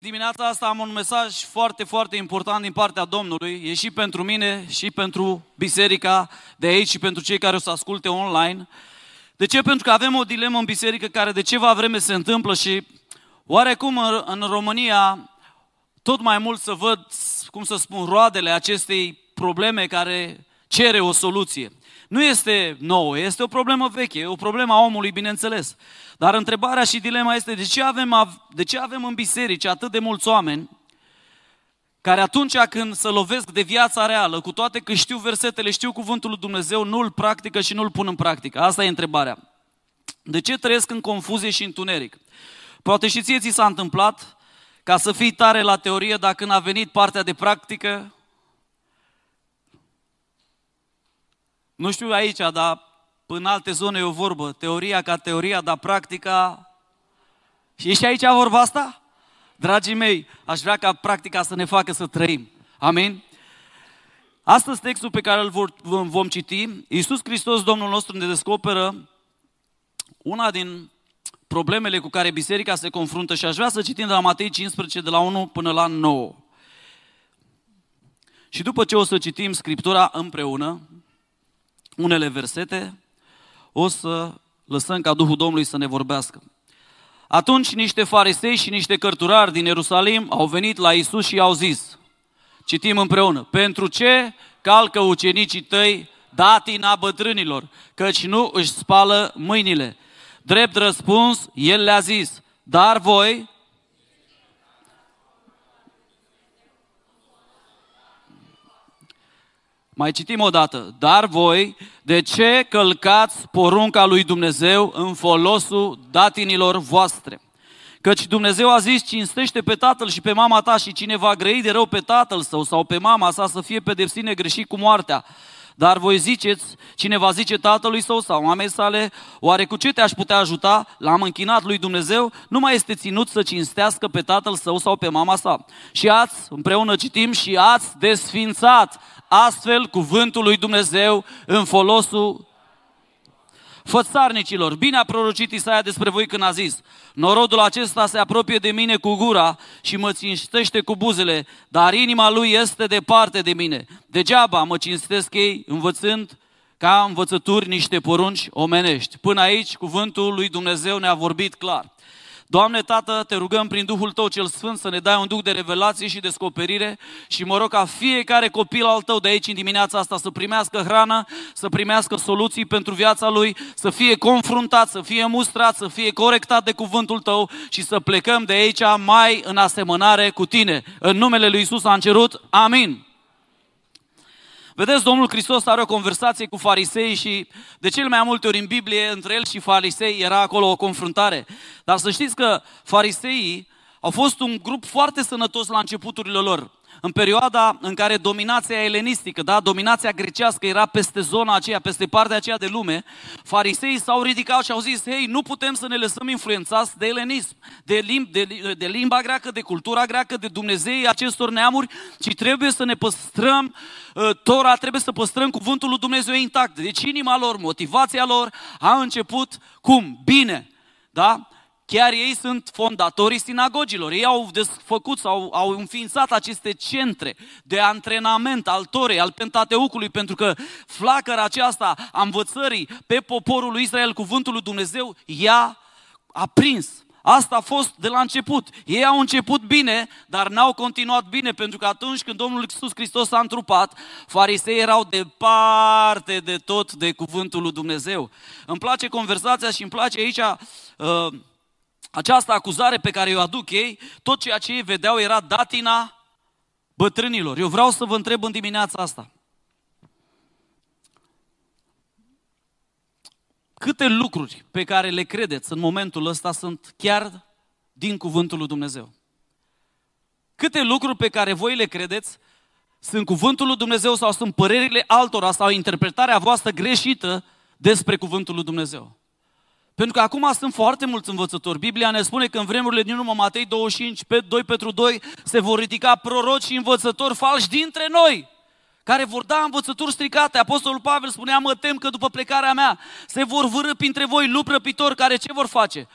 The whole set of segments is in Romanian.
Dimineața asta am un mesaj foarte, foarte important din partea Domnului. E și pentru mine, și pentru biserica de aici, și pentru cei care o să asculte online. De ce? Pentru că avem o dilemă în biserică care de ceva vreme se întâmplă și oarecum în România tot mai mult să văd, cum să spun, roadele acestei probleme care cere o soluție. Nu este nouă, este o problemă veche, e o problemă a omului, bineînțeles. Dar întrebarea și dilema este de ce avem, de ce avem în biserici atât de mulți oameni care atunci când se lovesc de viața reală, cu toate că știu versetele, știu cuvântul lui Dumnezeu, nu-l practică și nu-l pun în practică. Asta e întrebarea. De ce trăiesc în confuzie și întuneric? Poate și ție ți s-a întâmplat ca să fii tare la teorie, dar când a venit partea de practică, nu știu aici, dar în alte zone e o vorbă, teoria ca teoria, dar practica... Și e și aici vorba asta? Dragii mei, aș vrea ca practica să ne facă să trăim. Amin? Astăzi textul pe care îl vom citi, Iisus Hristos, Domnul nostru, ne descoperă una din problemele cu care biserica se confruntă și aș vrea să citim de la Matei 15, de la 1 până la 9. Și după ce o să citim Scriptura împreună, unele versete, o să lăsăm ca Duhul Domnului să ne vorbească. Atunci niște farisei și niște cărturari din Ierusalim au venit la Isus și i-au zis, citim împreună, pentru ce calcă ucenicii tăi datina bătrânilor, căci nu își spală mâinile. Drept răspuns, el le-a zis, dar voi Mai citim o dată. Dar voi, de ce călcați porunca lui Dumnezeu în folosul datinilor voastre? Căci Dumnezeu a zis, cinstește pe tatăl și pe mama ta și cine va grăi de rău pe tatăl său sau pe mama sa să fie pedepsit negreșit cu moartea. Dar voi ziceți, cine va zice tatălui său sau mamei sale, oare cu ce te-aș putea ajuta? L-am închinat lui Dumnezeu, nu mai este ținut să cinstească pe tatăl său sau pe mama sa. Și ați, împreună citim, și ați desfințat astfel cuvântul lui Dumnezeu în folosul fățarnicilor. Bine a prorocit Isaia despre voi când a zis, norodul acesta se apropie de mine cu gura și mă cinstește cu buzele, dar inima lui este departe de mine. Degeaba mă cinstesc ei învățând ca învățături niște porunci omenești. Până aici, cuvântul lui Dumnezeu ne-a vorbit clar. Doamne, Tată, te rugăm prin Duhul Tău cel Sfânt să ne dai un duc de revelație și descoperire și mă rog ca fiecare copil al Tău de aici în dimineața asta să primească hrană, să primească soluții pentru viața lui, să fie confruntat, să fie mustrat, să fie corectat de cuvântul Tău și să plecăm de aici mai în asemănare cu Tine. În numele Lui Isus am cerut. Amin. Vedeți, Domnul Hristos are o conversație cu farisei și de cel mai multe ori în Biblie, între el și farisei, era acolo o confruntare. Dar să știți că fariseii au fost un grup foarte sănătos la începuturile lor în perioada în care dominația elenistică, da, dominația grecească era peste zona aceea, peste partea aceea de lume, fariseii s-au ridicat și au zis, hei, nu putem să ne lăsăm influențați de elenism, de, limb, de, de limba greacă, de cultura greacă, de Dumnezei acestor neamuri, ci trebuie să ne păstrăm uh, Tora, trebuie să păstrăm cuvântul lui Dumnezeu intact. Deci inima lor, motivația lor a început cum? Bine. Da? Chiar ei sunt fondatorii sinagogilor. Ei au desfăcut sau au înființat aceste centre de antrenament al Torei, al Pentateucului, pentru că flacăra aceasta a învățării pe poporul lui Israel, cuvântul lui Dumnezeu, ea a prins. Asta a fost de la început. Ei au început bine, dar n-au continuat bine, pentru că atunci când Domnul Iisus Hristos s-a întrupat, farisei erau departe de tot de cuvântul lui Dumnezeu. Îmi place conversația și îmi place aici uh, această acuzare pe care o aduc ei, tot ceea ce ei vedeau era datina bătrânilor. Eu vreau să vă întreb în dimineața asta. Câte lucruri pe care le credeți în momentul ăsta sunt chiar din cuvântul lui Dumnezeu? Câte lucruri pe care voi le credeți sunt cuvântul lui Dumnezeu sau sunt părerile altora sau interpretarea voastră greșită despre cuvântul lui Dumnezeu? Pentru că acum sunt foarte mulți învățători. Biblia ne spune că în vremurile din urmă, Matei 25, pe 2 pentru 2, se vor ridica proroci și învățători falși dintre noi, care vor da învățături stricate. Apostolul Pavel spunea, mă tem că după plecarea mea se vor vârâ printre voi lupi răpitori care ce vor face?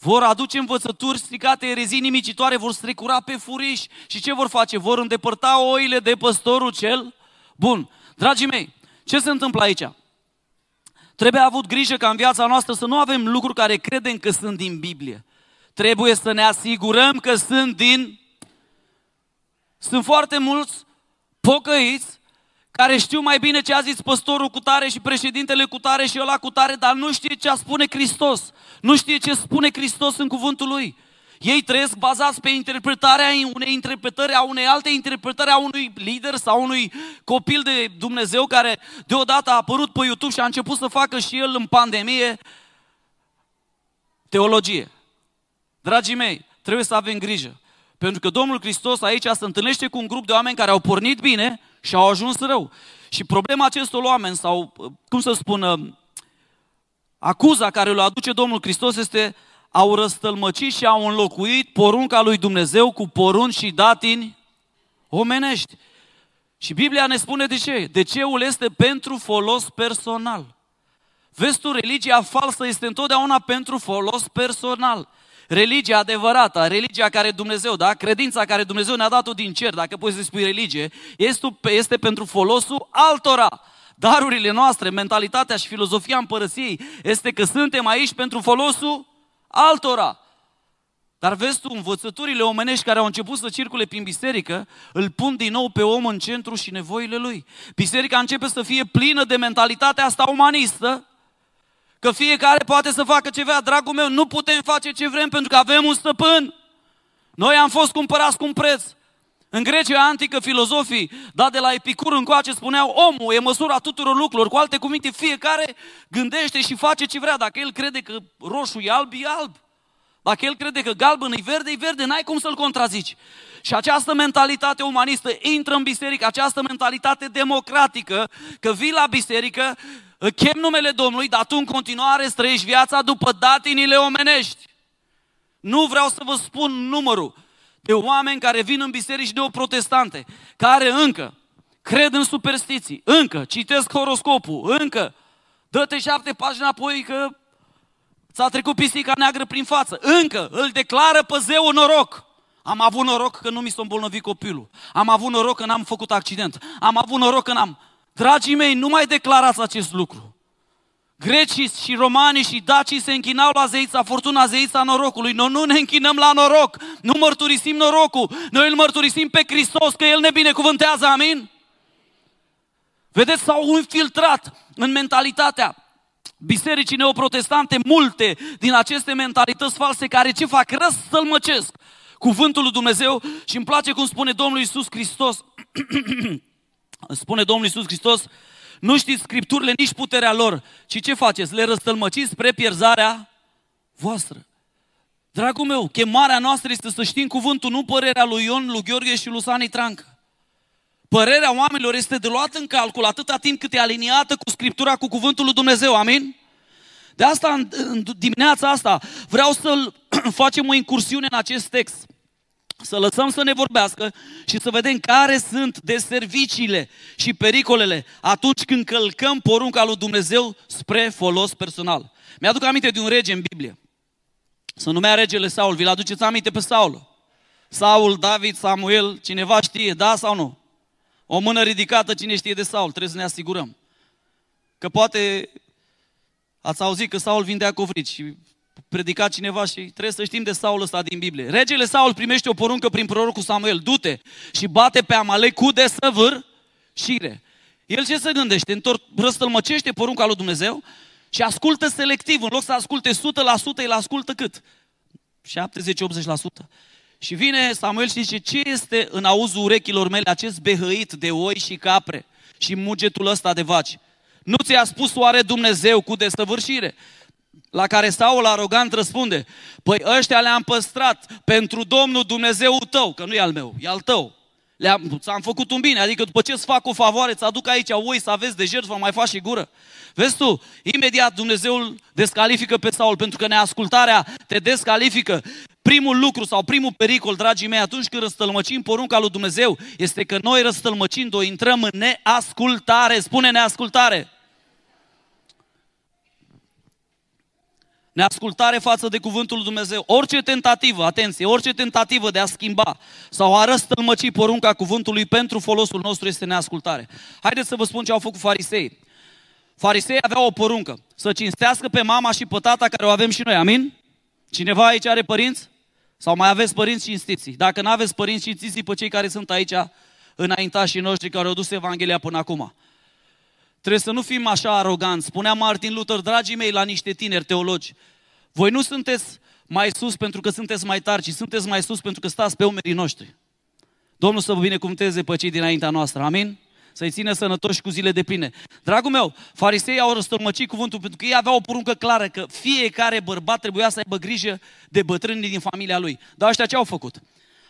vor aduce învățături stricate, erezii nimicitoare, vor strecura pe furiș și ce vor face? Vor îndepărta oile de păstorul cel bun. Dragii mei, ce se întâmplă aici? Trebuie avut grijă ca în viața noastră să nu avem lucruri care credem că sunt din Biblie. Trebuie să ne asigurăm că sunt din... Sunt foarte mulți pocăiți care știu mai bine ce a zis păstorul cu tare și președintele cu tare și ăla cu tare, dar nu știe ce a spune Hristos. Nu știe ce spune Hristos în cuvântul lui. Ei trăiesc bazați pe interpretarea unei interpretări, a unei alte interpretări a unui lider sau unui copil de Dumnezeu care deodată a apărut pe YouTube și a început să facă și el în pandemie teologie. Dragii mei, trebuie să avem grijă. Pentru că Domnul Hristos aici se întâlnește cu un grup de oameni care au pornit bine și au ajuns rău. Și problema acestor oameni, sau cum să spun, acuza care le aduce Domnul Hristos este au răstălmăcit și au înlocuit porunca lui Dumnezeu cu porunci și datini omenești. Și Biblia ne spune de ce. De ceul este pentru folos personal. Vezi tu, religia falsă este întotdeauna pentru folos personal. Religia adevărată, religia care Dumnezeu, da? Credința care Dumnezeu ne-a dat-o din cer, dacă poți să spui religie, este, este pentru folosul altora. Darurile noastre, mentalitatea și filozofia împărăției este că suntem aici pentru folosul altora. Dar vezi tu, învățăturile omenești care au început să circule prin biserică, îl pun din nou pe om în centru și nevoile lui. Biserica începe să fie plină de mentalitatea asta umanistă, Că fiecare poate să facă ce vrea, dragul meu, nu putem face ce vrem pentru că avem un stăpân. Noi am fost cumpărați cu un preț. În Grecia antică, filozofii, da, de la Epicur încoace, spuneau omul e măsura tuturor lucrurilor. Cu alte cuvinte, fiecare gândește și face ce vrea. Dacă el crede că roșu e alb, e alb. Dacă el crede că galben e verde, e verde, n-ai cum să-l contrazici. Și această mentalitate umanistă intră în biserică, această mentalitate democratică, că vii la biserică, chem numele Domnului, dar tu în continuare străiești viața după datinile omenești. Nu vreau să vă spun numărul de oameni care vin în biserici neoprotestante, care încă cred în superstiții, încă citesc horoscopul, încă dă-te șapte pagini apoi că ți-a trecut pisica neagră prin față, încă îl declară pe zeu noroc. Am avut noroc că nu mi s-a îmbolnăvit copilul. Am avut noroc că n-am făcut accident. Am avut noroc că n-am... Dragii mei, nu mai declarați acest lucru. Grecii și romanii și dacii se închinau la zeița, fortuna zeița norocului. Noi nu ne închinăm la noroc, nu mărturisim norocul, noi îl mărturisim pe Hristos că El ne binecuvântează, amin? Vedeți, s-au infiltrat în mentalitatea bisericii neoprotestante multe din aceste mentalități false care ce fac? Răstălmăcesc cuvântul lui Dumnezeu și îmi place cum spune Domnul Iisus Hristos Spune Domnul Iisus Hristos, nu știți scripturile, nici puterea lor, ci ce faceți? Le răstălmăciți spre pierzarea voastră. Dragul meu, chemarea noastră este să știm cuvântul, nu părerea lui Ion, lui Gheorghe și lui Sani Trancă. Părerea oamenilor este de luat în calcul atâta timp cât e aliniată cu Scriptura, cu cuvântul lui Dumnezeu. Amin? De asta, în dimineața asta, vreau să facem o incursiune în acest text să lăsăm să ne vorbească și să vedem care sunt deserviciile și pericolele atunci când călcăm porunca lui Dumnezeu spre folos personal. Mi-aduc aminte de un rege în Biblie. Se numea regele Saul. Vi-l aduceți aminte pe Saul? Saul, David, Samuel, cineva știe, da sau nu? O mână ridicată, cine știe de Saul? Trebuie să ne asigurăm. Că poate ați auzit că Saul vindea covrici și predica cineva și trebuie să știm de Saul ăsta din Biblie. Regele Saul primește o poruncă prin prorocul Samuel. Du-te și bate pe Amalek cu desăvâr șire. El ce se gândește? Întor, răstălmăcește porunca lui Dumnezeu și ascultă selectiv. În loc să asculte 100%, el ascultă cât? 70-80%. Și vine Samuel și zice, ce este în auzul urechilor mele acest behăit de oi și capre și mugetul ăsta de vaci? Nu ți-a spus oare Dumnezeu cu desăvârșire? La care Saul arogant răspunde, păi ăștia le-am păstrat pentru Domnul Dumnezeu tău, că nu e al meu, e al tău. Le-am, ți-am făcut un bine, adică după ce îți fac o favoare, îți aduc aici oi să aveți de jertfă, mai faci și gură. Vezi tu, imediat Dumnezeu descalifică pe Saul, pentru că neascultarea te descalifică. Primul lucru sau primul pericol, dragii mei, atunci când răstălmăcim porunca lui Dumnezeu, este că noi răstălmăcind-o intrăm în neascultare. Spune neascultare. Neascultare față de cuvântul lui Dumnezeu, orice tentativă, atenție, orice tentativă de a schimba sau a răstălmăci porunca cuvântului pentru folosul nostru este neascultare. Haideți să vă spun ce au făcut farisei. Farisei aveau o poruncă, să cinstească pe mama și pe tata care o avem și noi, amin? Cineva aici are părinți? Sau mai aveți părinți cinstiți? Dacă nu aveți părinți cinstiți, pe cei care sunt aici înaintașii noștri care au dus Evanghelia până acum. Trebuie să nu fim așa aroganți. Spunea Martin Luther, dragii mei, la niște tineri teologi, voi nu sunteți mai sus pentru că sunteți mai tari, ci sunteți mai sus pentru că stați pe umerii noștri. Domnul să vă binecuvânteze pe cei dinaintea noastră. Amin? Să-i țină sănătoși cu zile de pline. Dragul meu, farisei au răstălmăcit cuvântul pentru că ei aveau o poruncă clară că fiecare bărbat trebuia să aibă grijă de bătrânii din familia lui. Dar ăștia ce au făcut?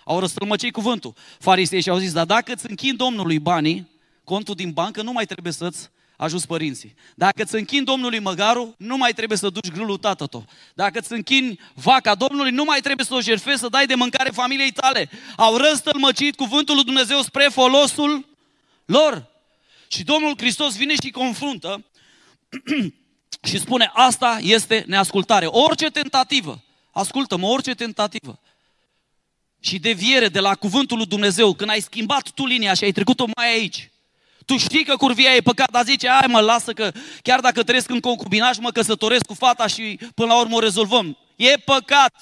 Au răstălmăcit cuvântul. Farisei și au zis, dar dacă îți închin Domnului banii, contul din bancă nu mai trebuie să-ți ajuns părinții. Dacă îți închini Domnului măgarul, nu mai trebuie să duci grâlul tată tău. Dacă îți închini vaca Domnului, nu mai trebuie să o jertfezi, să dai de mâncare familiei tale. Au răstălmăcit cuvântul lui Dumnezeu spre folosul lor. Și Domnul Hristos vine și confruntă și spune, asta este neascultare. Orice tentativă, ascultă-mă, orice tentativă și deviere de la cuvântul lui Dumnezeu, când ai schimbat tu linia și ai trecut-o mai aici, tu știi că curvia e păcat, dar zice, ai mă, lasă că chiar dacă trăiesc în concubinaj, mă căsătoresc cu fata și până la urmă o rezolvăm. E păcat.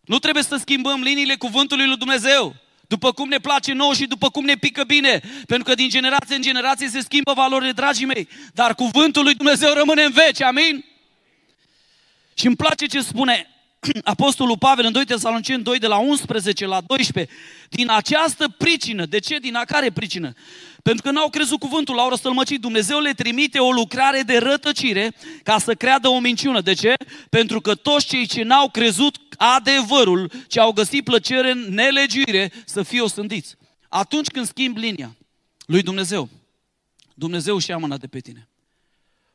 Nu trebuie să schimbăm liniile cuvântului lui Dumnezeu. După cum ne place nou și după cum ne pică bine. Pentru că din generație în generație se schimbă valorile, dragii mei. Dar cuvântul lui Dumnezeu rămâne în veci, amin? Și îmi place ce spune Apostolul Pavel în 2 Tesaloniceni 2 de la 11 la 12, din această pricină, de ce? Din a care pricină? Pentru că n-au crezut cuvântul, l-au răstălmăcit. Dumnezeu le trimite o lucrare de rătăcire ca să creadă o minciună. De ce? Pentru că toți cei ce n-au crezut adevărul, ce au găsit plăcere în nelegiuire, să fie osândiți. Atunci când schimbi linia lui Dumnezeu, Dumnezeu și-a mâna de pe tine.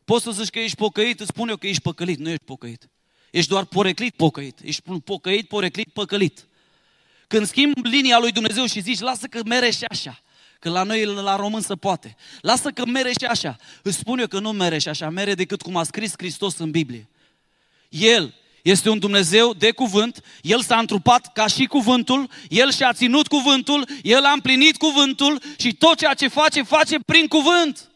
Poți să zici că ești pocăit, îți spun eu că ești păcălit, nu ești pocăit. Ești doar poreclit pocăit. Ești pocăit, poreclit, păcălit. Când schimbi linia lui Dumnezeu și zici, lasă că mere și așa, că la noi, la român, se poate. Lasă că mere și așa. Îți spun eu că nu mere și așa, mere decât cum a scris Hristos în Biblie. El este un Dumnezeu de cuvânt, El s-a întrupat ca și cuvântul, El și-a ținut cuvântul, El a împlinit cuvântul și tot ceea ce face, face prin cuvânt.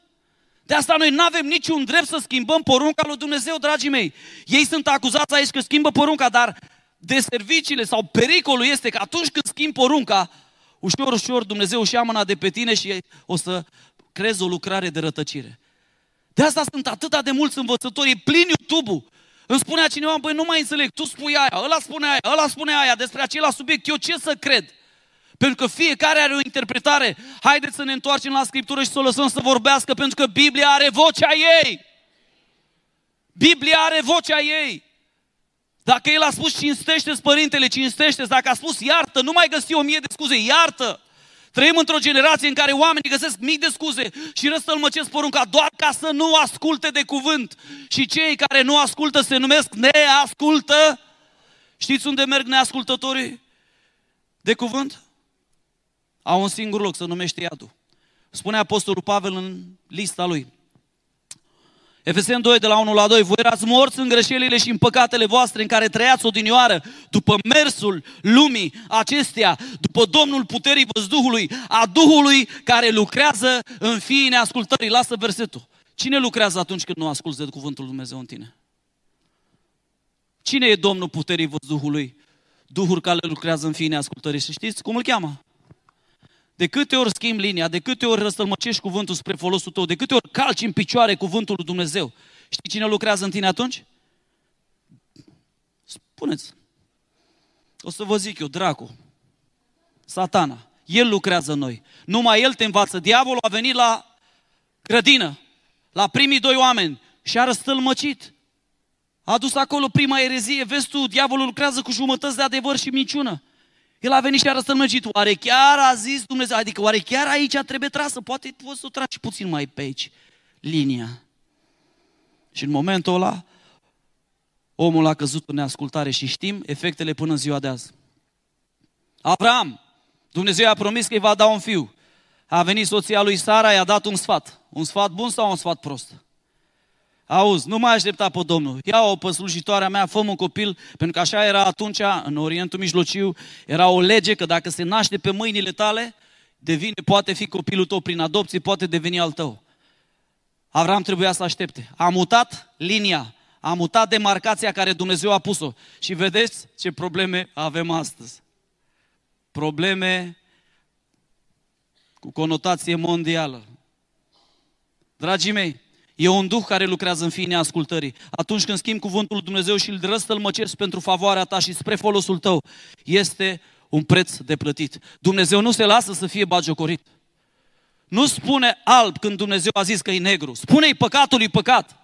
De asta noi nu avem niciun drept să schimbăm porunca lui Dumnezeu, dragii mei. Ei sunt acuzați aici că schimbă porunca, dar de serviciile sau pericolul este că atunci când schimbi porunca, ușor, ușor Dumnezeu și mâna de pe tine și o să crezi o lucrare de rătăcire. De asta sunt atât de mulți învățători, e plin YouTube-ul. Îmi spunea cineva, băi, nu mai înțeleg, tu spui aia, ăla spune aia, ăla spune aia despre acela subiect, eu ce să cred? Pentru că fiecare are o interpretare. Haideți să ne întoarcem la Scriptură și să o lăsăm să vorbească, pentru că Biblia are vocea ei. Biblia are vocea ei. Dacă el a spus cinstește părintele, cinstește Dacă a spus iartă, nu mai găsi o mie de scuze, iartă. Trăim într-o generație în care oamenii găsesc mii de scuze și răstălmăcesc porunca doar ca să nu asculte de cuvânt. Și cei care nu ascultă se numesc neascultă. Știți unde merg neascultătorii de cuvânt? Au un singur loc, se numește iadul. Spune Apostolul Pavel în lista lui. Efeseni 2, de la 1 la 2, voi erați morți în greșelile și în păcatele voastre în care trăiați odinioară, după mersul lumii acestea, după Domnul puterii văzduhului, a Duhului care lucrează în fiii neascultării. Lasă versetul. Cine lucrează atunci când nu asculți de cuvântul Lui Dumnezeu în tine? Cine e Domnul puterii văzduhului? Duhul care lucrează în fiii neascultării. Și știți cum îl cheamă? De câte ori schimbi linia, de câte ori răstălmăcești cuvântul spre folosul tău, de câte ori calci în picioare cuvântul lui Dumnezeu, știi cine lucrează în tine atunci? Spuneți. O să vă zic eu, dracu. Satana. El lucrează în noi. Numai el te învață. Diavolul a venit la grădină, la primii doi oameni și a răstălmăcit. A adus acolo prima erezie. Vezi tu, diavolul lucrează cu jumătăți de adevăr și minciună. El a venit și a răstălmăcit. Oare chiar a zis Dumnezeu? Adică oare chiar aici trebuie trasă? Poate poți să o tragi puțin mai pe aici. Linia. Și în momentul ăla, omul a căzut în neascultare și știm efectele până în ziua de azi. Abraham, Dumnezeu a promis că îi va da un fiu. A venit soția lui Sara, i-a dat un sfat. Un sfat bun sau un sfat prost? Auzi, nu mai aștepta pe Domnul. Ia-o pe slujitoarea mea, fă un copil, pentru că așa era atunci, în Orientul Mijlociu, era o lege că dacă se naște pe mâinile tale, devine, poate fi copilul tău prin adopție, poate deveni al tău. Avram trebuia să aștepte. A mutat linia, a mutat demarcația care Dumnezeu a pus-o. Și vedeți ce probleme avem astăzi. Probleme cu conotație mondială. Dragii mei, e un duh care lucrează în fine ascultării. Atunci când schimbi cuvântul lui Dumnezeu și îl răstălmăcesc pentru favoarea ta și spre folosul tău, este un preț de plătit. Dumnezeu nu se lasă să fie bagiocorit. Nu spune alb când Dumnezeu a zis că e negru. Spune-i păcatului păcat.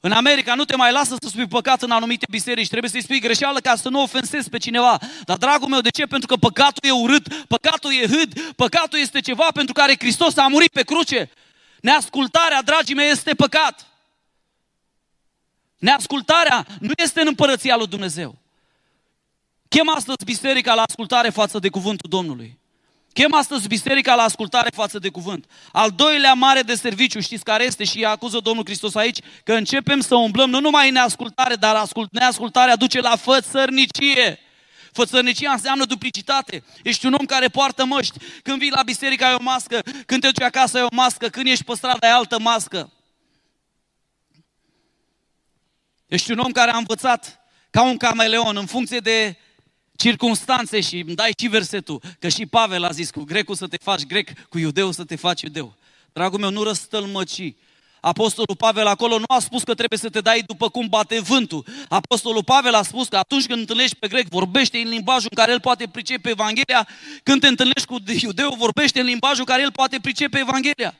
În America nu te mai lasă să spui păcat în anumite biserici, trebuie să-i spui greșeală ca să nu ofensezi pe cineva. Dar, dragul meu, de ce? Pentru că păcatul e urât, păcatul e hâd, păcatul este ceva pentru care Hristos a murit pe cruce. Neascultarea, dragii mei, este păcat. Neascultarea nu este în împărăția lui Dumnezeu. Chem astăzi biserica la ascultare față de cuvântul Domnului. Chem astăzi biserica la ascultare față de cuvânt. Al doilea mare de serviciu, știți care este și acuză Domnul Hristos aici? Că începem să umblăm nu numai în neascultare, dar ascult, neascultarea duce la fățărnicie. Fățărnicia înseamnă duplicitate. Ești un om care poartă măști. Când vii la biserică ai o mască, când te duci acasă ai o mască, când ești pe stradă ai altă mască. Ești un om care a învățat ca un cameleon în funcție de circunstanțe și îmi dai și versetul, că și Pavel a zis cu grecul să te faci grec, cu iudeu să te faci iudeu. Dragul meu, nu răstălmăci. Apostolul Pavel acolo nu a spus că trebuie să te dai după cum bate vântul. Apostolul Pavel a spus că atunci când întâlnești pe grec, vorbește în limbajul în care el poate pricepe Evanghelia. Când te întâlnești cu iudeu, vorbește în limbajul în care el poate pricepe Evanghelia.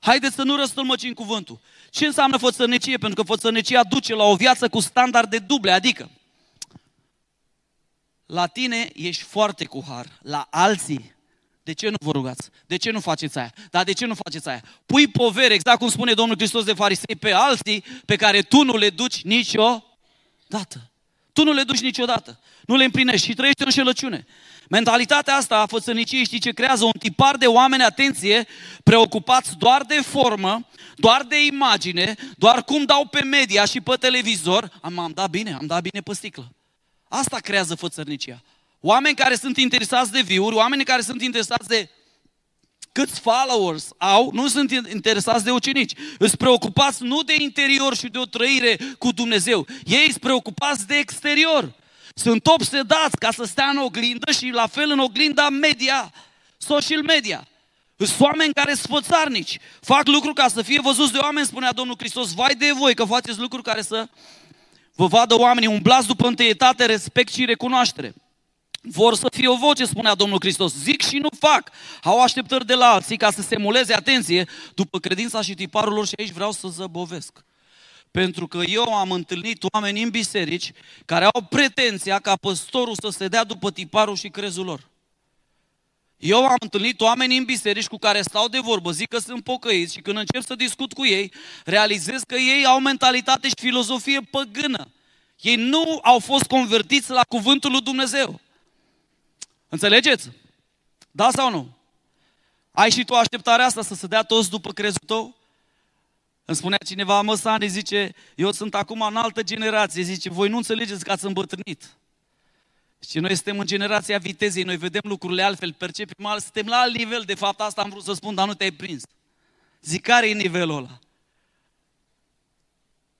Haideți să nu răstălmăcim cuvântul. Ce înseamnă fățărnicie? Pentru că fățărnicia duce la o viață cu standarde duble, adică la tine ești foarte cu har, la alții de ce nu vă rugați? De ce nu faceți aia? Dar de ce nu faceți aia? Pui povere, exact cum spune Domnul Hristos de farisei, pe alții pe care tu nu le duci niciodată. Tu nu le duci niciodată. Nu le împlinești și trăiești în înșelăciune. Mentalitatea asta a fățăniciei știi ce creează? Un tipar de oameni, atenție, preocupați doar de formă, doar de imagine, doar cum dau pe media și pe televizor. Am, am dat bine, am dat bine pe sticlă. Asta creează fățărnicia. Oameni care sunt interesați de viuri, oameni care sunt interesați de câți followers au, nu sunt interesați de ucenici. Îți preocupați nu de interior și de o trăire cu Dumnezeu. Ei sunt preocupați de exterior. Sunt obsedați ca să stea în oglindă și la fel în oglinda media, social media. Sunt oameni care sunt fățarnici. Fac lucruri ca să fie văzuți de oameni, spunea Domnul Hristos. Vai de voi că faceți lucruri care să vă vadă oamenii, umblați după întâietate, respect și recunoaștere. Vor să fie o voce, spunea Domnul Hristos. Zic și nu fac. Au așteptări de la alții ca să se muleze atenție după credința și tiparul lor și aici vreau să zăbovesc. Pentru că eu am întâlnit oameni în biserici care au pretenția ca păstorul să se dea după tiparul și crezul lor. Eu am întâlnit oameni în biserici cu care stau de vorbă, zic că sunt pocăiți și când încep să discut cu ei, realizez că ei au mentalitate și filozofie păgână. Ei nu au fost convertiți la cuvântul lui Dumnezeu. Înțelegeți? Da sau nu? Ai și tu așteptarea asta să se dea toți după crezul tău? Îmi spunea cineva, mă, Sani, zice, eu sunt acum în altă generație, zice, voi nu înțelegeți că ați îmbătrânit. Și noi suntem în generația vitezei, noi vedem lucrurile altfel, percepem alt, suntem la alt nivel, de fapt asta am vrut să spun, dar nu te-ai prins. Zic, care e nivelul ăla?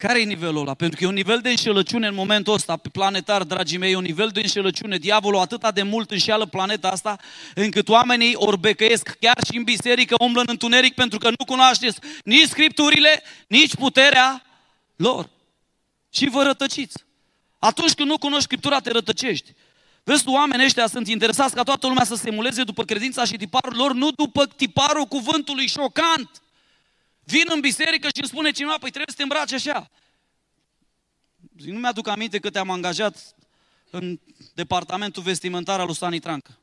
Care e nivelul ăla? Pentru că e un nivel de înșelăciune în momentul ăsta, pe planetar, dragii mei, e un nivel de înșelăciune. Diavolul atât de mult înșeală planeta asta, încât oamenii orbecăiesc chiar și în biserică, umblă în întuneric pentru că nu cunoașteți nici scripturile, nici puterea lor. Și vă rătăciți. Atunci când nu cunoști Scriptura, te rătăcești. Vezi, tu, oamenii ăștia sunt interesați ca toată lumea să se emuleze după credința și tiparul lor, nu după tiparul cuvântului șocant. Vin în biserică și îmi spune cineva, păi trebuie să te îmbraci așa. Zic, nu mi-aduc aminte că te-am angajat în departamentul vestimentar al lui Sani Trancă.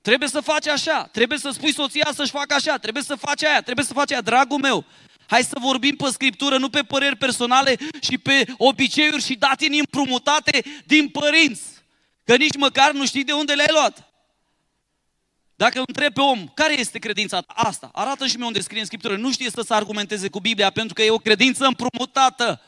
Trebuie să faci așa, trebuie să spui soția să-și facă așa, trebuie să faci aia, trebuie să faci aia. Dragul meu, hai să vorbim pe Scriptură, nu pe păreri personale și pe obiceiuri și datini împrumutate din părinți. Că nici măcar nu știi de unde le-ai luat. Dacă îl întreb pe om, care este credința asta? Arată și mie unde scrie în Scriptură. Nu știe să se argumenteze cu Biblia pentru că e o credință împrumutată.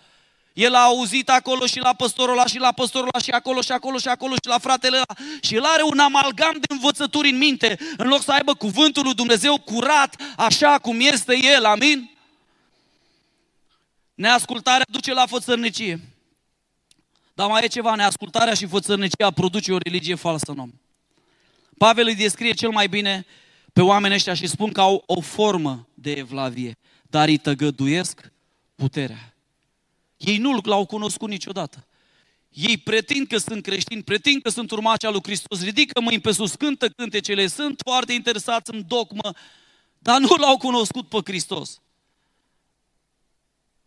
El a auzit acolo și la păstorul ăla și la păstorul ăla și acolo și acolo și acolo și la fratele ăla și el are un amalgam de învățături în minte în loc să aibă cuvântul lui Dumnezeu curat așa cum este el, amin? Neascultarea duce la fățărnicie. Dar mai e ceva, neascultarea și fățărnicia produce o religie falsă în om. Pavel îi descrie cel mai bine pe oamenii ăștia și spun că au o formă de evlavie, dar îi tăgăduiesc puterea. Ei nu l-au cunoscut niciodată. Ei pretind că sunt creștini, pretind că sunt urmași al lui Hristos, ridică mâini pe sus, cântă cântecele, sunt foarte interesați în dogmă, dar nu l-au cunoscut pe Hristos.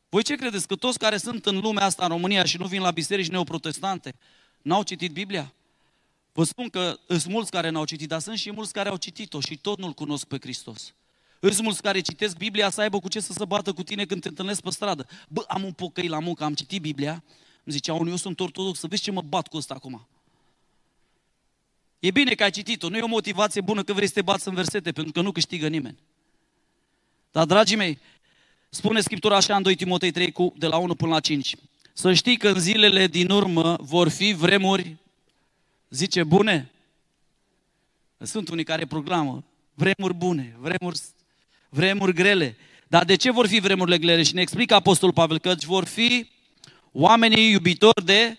Voi ce credeți? Că toți care sunt în lumea asta, în România, și nu vin la biserici neoprotestante, n-au citit Biblia? Vă spun că sunt mulți care n-au citit, dar sunt și mulți care au citit-o și tot nu-L cunosc pe Hristos. Sunt mulți care citesc Biblia să aibă cu ce să se bată cu tine când te întâlnesc pe stradă. Bă, am un pocăi la muncă, am citit Biblia, îmi zicea unul, eu sunt ortodox, să vezi ce mă bat cu ăsta acum. E bine că ai citit-o, nu e o motivație bună că vrei să te bați în versete, pentru că nu câștigă nimeni. Dar, dragii mei, spune Scriptura așa în 2 Timotei 3, cu, de la 1 până la 5. Să știi că în zilele din urmă vor fi vremuri, zice, bune. Sunt unii care proclamă vremuri bune, vremuri vremuri grele. Dar de ce vor fi vremurile grele? Și ne explică Apostolul Pavel că vor fi oamenii iubitori de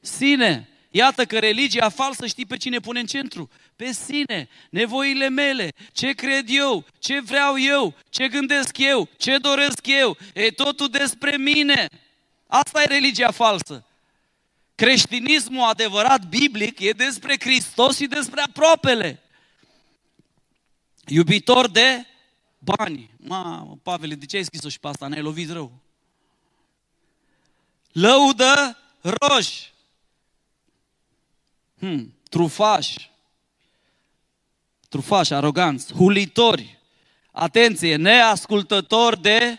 sine. Iată că religia falsă știi pe cine pune în centru? Pe sine, nevoile mele, ce cred eu, ce vreau eu, ce gândesc eu, ce doresc eu. E totul despre mine. Asta e religia falsă. Creștinismul adevărat biblic e despre Hristos și despre aproapele. Iubitor de Bani. Ma, Pavele, de ce ai scris-o și pe asta? Ne-ai lovit rău. Lăudă roși. Hmm, trufași. Trufași, aroganți, hulitori. Atenție, neascultători de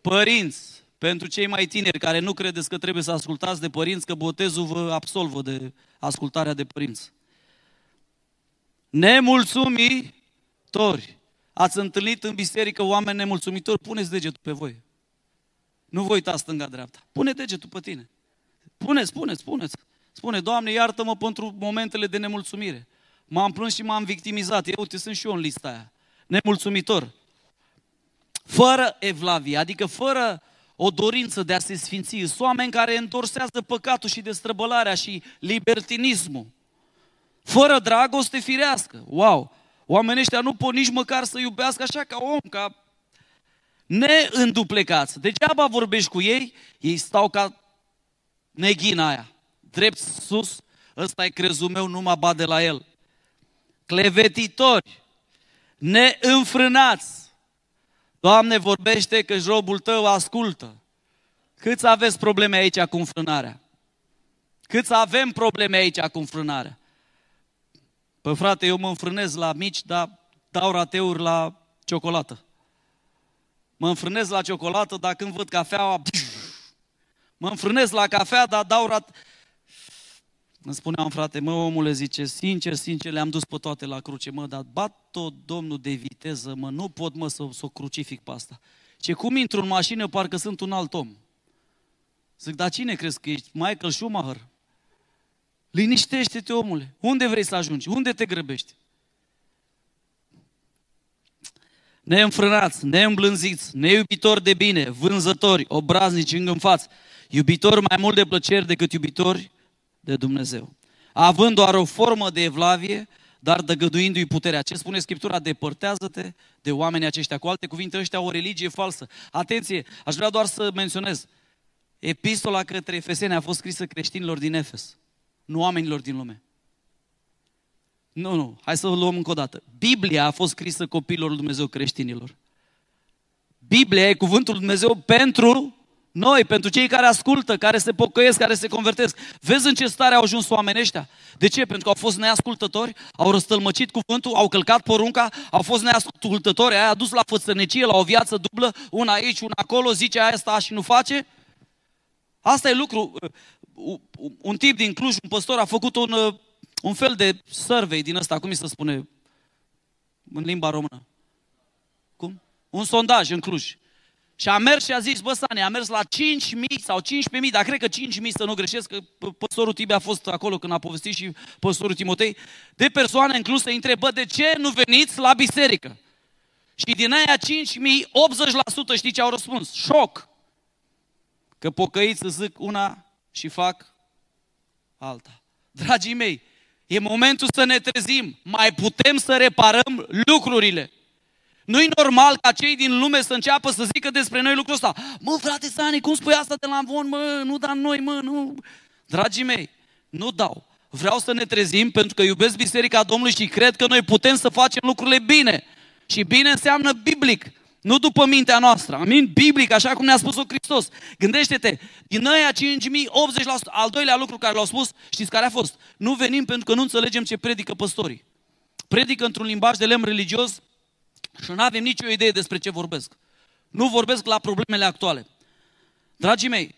părinți. Pentru cei mai tineri care nu credeți că trebuie să ascultați de părinți, că botezul vă absolvă de ascultarea de părinți. Nemulțumitori. Ați întâlnit în biserică oameni nemulțumitori? Puneți degetul pe voi. Nu vă uitați stânga-dreapta. Pune degetul pe tine. Pune, spune, spuneți. Spune, Doamne, iartă-mă pentru momentele de nemulțumire. M-am plâns și m-am victimizat. Eu, uite, sunt și eu în lista aia. Nemulțumitor. Fără evlavie, adică fără o dorință de a se sfinți. Sunt oameni care întorsează păcatul și destrăbălarea și libertinismul. Fără dragoste firească. Wow! Oamenii ăștia nu pot nici măcar să iubească așa ca om, ca neînduplecați. Degeaba vorbești cu ei, ei stau ca neghina aia. Drept sus, ăsta e crezul meu, nu mă bat de la el. Clevetitori, neînfrânați. Doamne, vorbește că robul tău ascultă. Câți aveți probleme aici cu înfrânarea? Câți avem probleme aici cu înfrânarea? Păi frate, eu mă înfrânez la mici, dar dau rateuri la ciocolată. Mă înfrânez la ciocolată, dar când văd cafeaua, mă înfrânez la cafea, dar dau rat... Îmi spunea un frate, mă omule, zice, sincer, sincer, le-am dus pe toate la cruce, mă, dar bat tot domnul de viteză, mă, nu pot, mă, să, să o crucific pe asta. Ce cum intru în mașină, parcă sunt un alt om. Zic, dar cine crezi că ești? Michael Schumacher? Liniștește-te, omule. Unde vrei să ajungi? Unde te grăbești? Neînfrânați, neîmblânziți, neiubitori de bine, vânzători, obraznici, îngânfați, iubitori mai mult de plăceri decât iubitori de Dumnezeu. Având doar o formă de evlavie, dar dăgăduindu-i puterea. Ce spune Scriptura? Depărtează-te de oamenii aceștia. Cu alte cuvinte, ăștia o religie falsă. Atenție, aș vrea doar să menționez. Epistola către Efeseni a fost scrisă creștinilor din Efes nu oamenilor din lume. Nu, nu, hai să o luăm încă o dată. Biblia a fost scrisă copiilor lui Dumnezeu creștinilor. Biblia e cuvântul lui Dumnezeu pentru noi, pentru cei care ascultă, care se pocăiesc, care se convertesc. Vezi în ce stare au ajuns oamenii ăștia? De ce? Pentru că au fost neascultători, au răstălmăcit cuvântul, au călcat porunca, au fost neascultători, aia a dus la fățănecie, la o viață dublă, una aici, una acolo, zice aia asta și nu face. Asta e lucru un tip din Cluj, un păstor, a făcut un, uh, un fel de survey din ăsta, cum se spune, în limba română? Cum? Un sondaj în Cluj. Și a mers și a zis, bă, Sane, a mers la 5.000 sau 15.000, dar cred că 5.000 să nu greșesc, că păstorul Tibi a fost acolo când a povestit și păstorul Timotei, de persoane incluse îi întrebă, de ce nu veniți la biserică? Și din aia 5.000, 80% știi ce au răspuns? Șoc! Că pocăiți zic una și fac alta. Dragii mei, e momentul să ne trezim. Mai putem să reparăm lucrurile. Nu-i normal ca cei din lume să înceapă să zică despre noi lucrul ăsta. Mă, frate Sani, cum spui asta de la Amvon, mă, nu da noi, mă, nu. Dragii mei, nu dau. Vreau să ne trezim pentru că iubesc Biserica Domnului și cred că noi putem să facem lucrurile bine. Și bine înseamnă biblic, nu după mintea noastră. Amin? Biblic, așa cum ne-a spus-o Hristos. Gândește-te, din aia 5.000, 80%, al doilea lucru care l-au spus, știți care a fost? Nu venim pentru că nu înțelegem ce predică păstorii. Predică într-un limbaj de lemn religios și nu avem nicio idee despre ce vorbesc. Nu vorbesc la problemele actuale. Dragii mei,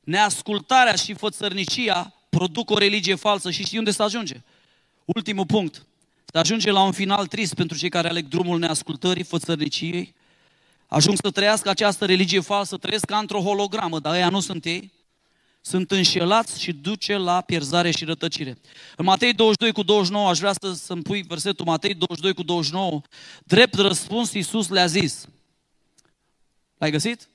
neascultarea și fățărnicia produc o religie falsă și știi unde se ajunge? Ultimul punct. Se ajunge la un final trist pentru cei care aleg drumul neascultării, fățărniciei. Ajung să trăiască această religie falsă, trăiesc ca într-o hologramă, dar ăia nu sunt ei. Sunt înșelați și duce la pierzare și rătăcire. În Matei 22 cu 29, aș vrea să, să-mi pui versetul Matei 22 cu 29, drept răspuns Iisus le-a zis. L-ai găsit?